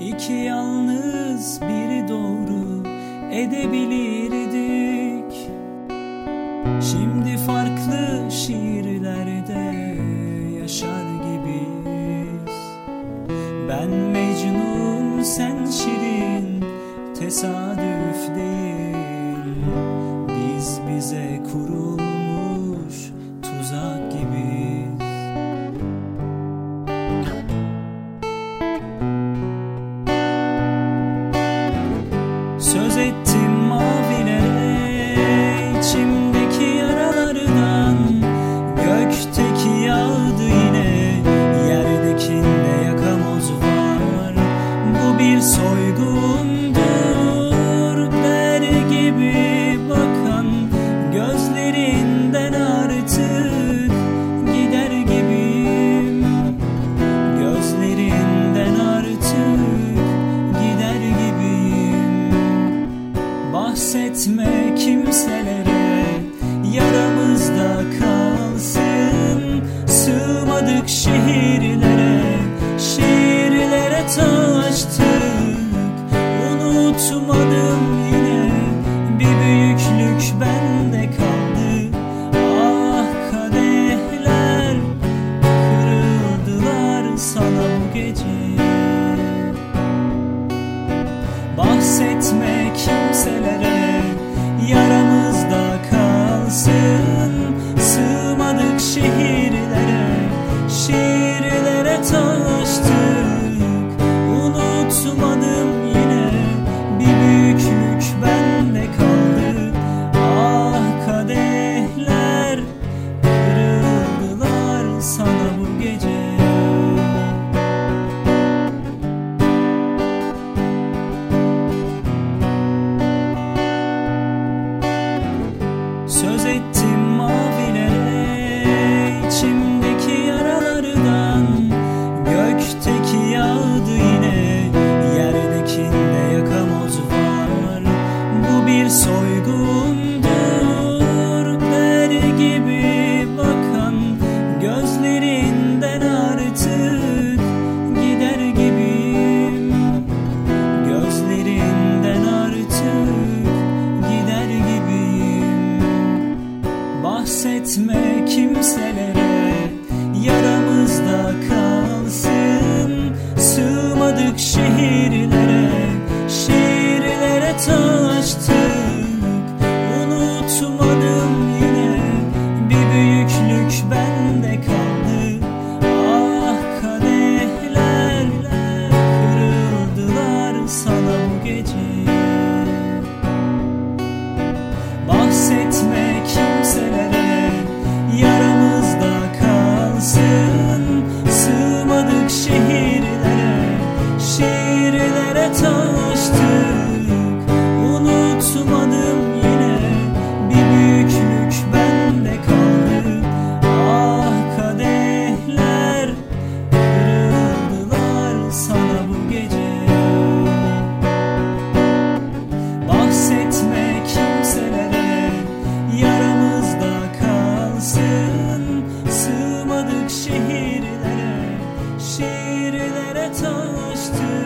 İki yalnız biri doğru edebilirdik. Şimdi farklı şiirlerde yaşar gibiyiz. Ben Mecnun sen Şirin tesadüf değil. Biz bize kurul bir soygundu. bahsetme kimselere. Yaramızda kalsın Sığmadık şehirlere Şiirlere tanıştık içimdeki yaralardan. Gökteki yağdı yine Yerdekinde yakamoz var. Bu bir soygun. to